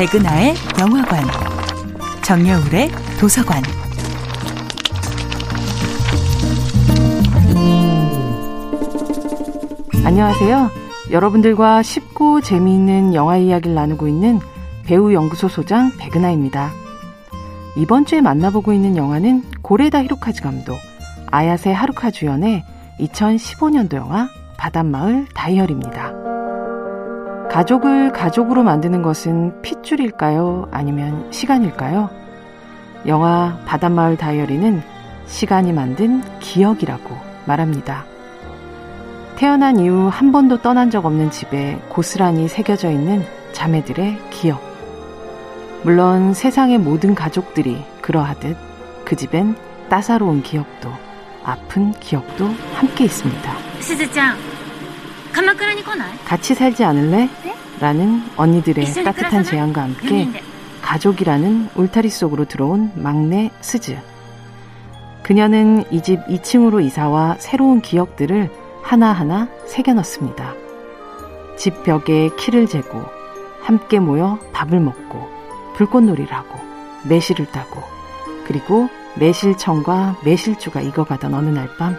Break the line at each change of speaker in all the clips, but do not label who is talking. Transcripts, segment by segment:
백은하의 영화관, 정여울의 도서관.
안녕하세요. 여러분들과 쉽고 재미있는 영화 이야기를 나누고 있는 배우 연구소 소장 백은하입니다. 이번 주에 만나보고 있는 영화는 고레다 히로카즈 감독, 아야세 하루카 주연의 2015년도 영화 바닷마을 다이어리입니다. 가족을 가족으로 만드는 것은 핏줄일까요? 아니면 시간일까요? 영화 바닷마을 다이어리는 시간이 만든 기억이라고 말합니다. 태어난 이후 한 번도 떠난 적 없는 집에 고스란히 새겨져 있는 자매들의 기억. 물론 세상의 모든 가족들이 그러하듯 그 집엔 따사로운 기억도 아픈 기억도 함께 있습니다.
시즈짱, 가마쿠라니 코나이?
같이 살지 않을래? 라는 언니들의 따뜻한 제안과 함께 가족이라는 울타리 속으로 들어온 막내 스즈. 그녀는 이 집 2층으로 이사와 새로운 기억들을 하나하나 새겨넣습니다. 집 벽에 키를 재고 함께 모여 밥을 먹고 불꽃놀이를 하고 매실을 따고 그리고 매실청과 매실주가 익어가던 어느 날 밤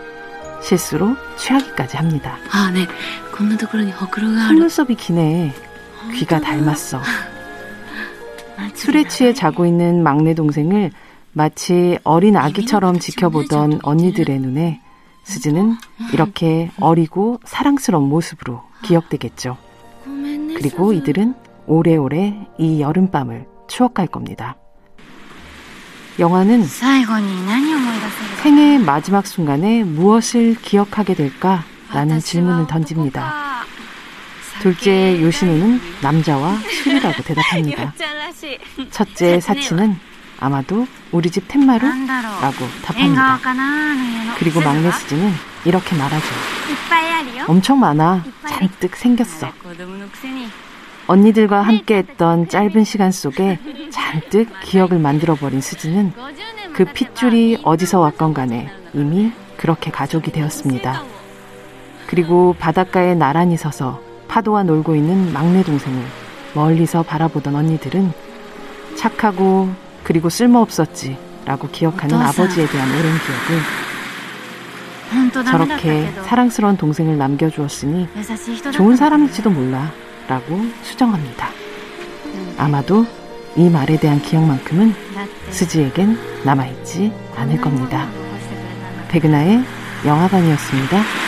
실수로 취하기까지 합니다.
아, 네. 건너도 그러니 어그로가.
속눈썹이 기네. 귀가 닮았어. 술에 취해 자고 있는 막내 동생을 마치 어린 아기처럼 지켜보던 언니들의 눈에 스즈는 이렇게 어리고 사랑스러운 모습으로 기억되겠죠. 그리고 이들은 오래오래 이 여름밤을 추억할 겁니다. 영화는 생애의 마지막 순간에 무엇을 기억하게 될까라는 질문을 던집니다. 둘째 요시노는 남자와 술이라고 대답합니다. 첫째 사치는 아마도 우리 집 텐마루라고 답합니다. 그리고 막내 스즈는 이렇게 말하죠. 엄청 많아. 잔뜩 생겼어. 언니들과 함께 했던 짧은 시간 속에 잔뜩 기억을 만들어버린 스즈는 그 핏줄이 어디서 왔건 간에 이미 그렇게 가족이 되었습니다. 그리고 바닷가에 나란히 서서 파도와 놀고 있는 막내 동생을 멀리서 바라보던 언니들은 착하고 그리고 쓸모없었지 라고 기억하는 아버지에 대한 오랜 기억을 저렇게 사랑스러운 동생을 남겨주었으니 좋은 사람일지도 몰라 라고 수정합니다. 아마도 이 말에 대한 기억만큼은 스즈에겐 남아있지 않을 겁니다. 백은하의 영화관이었습니다.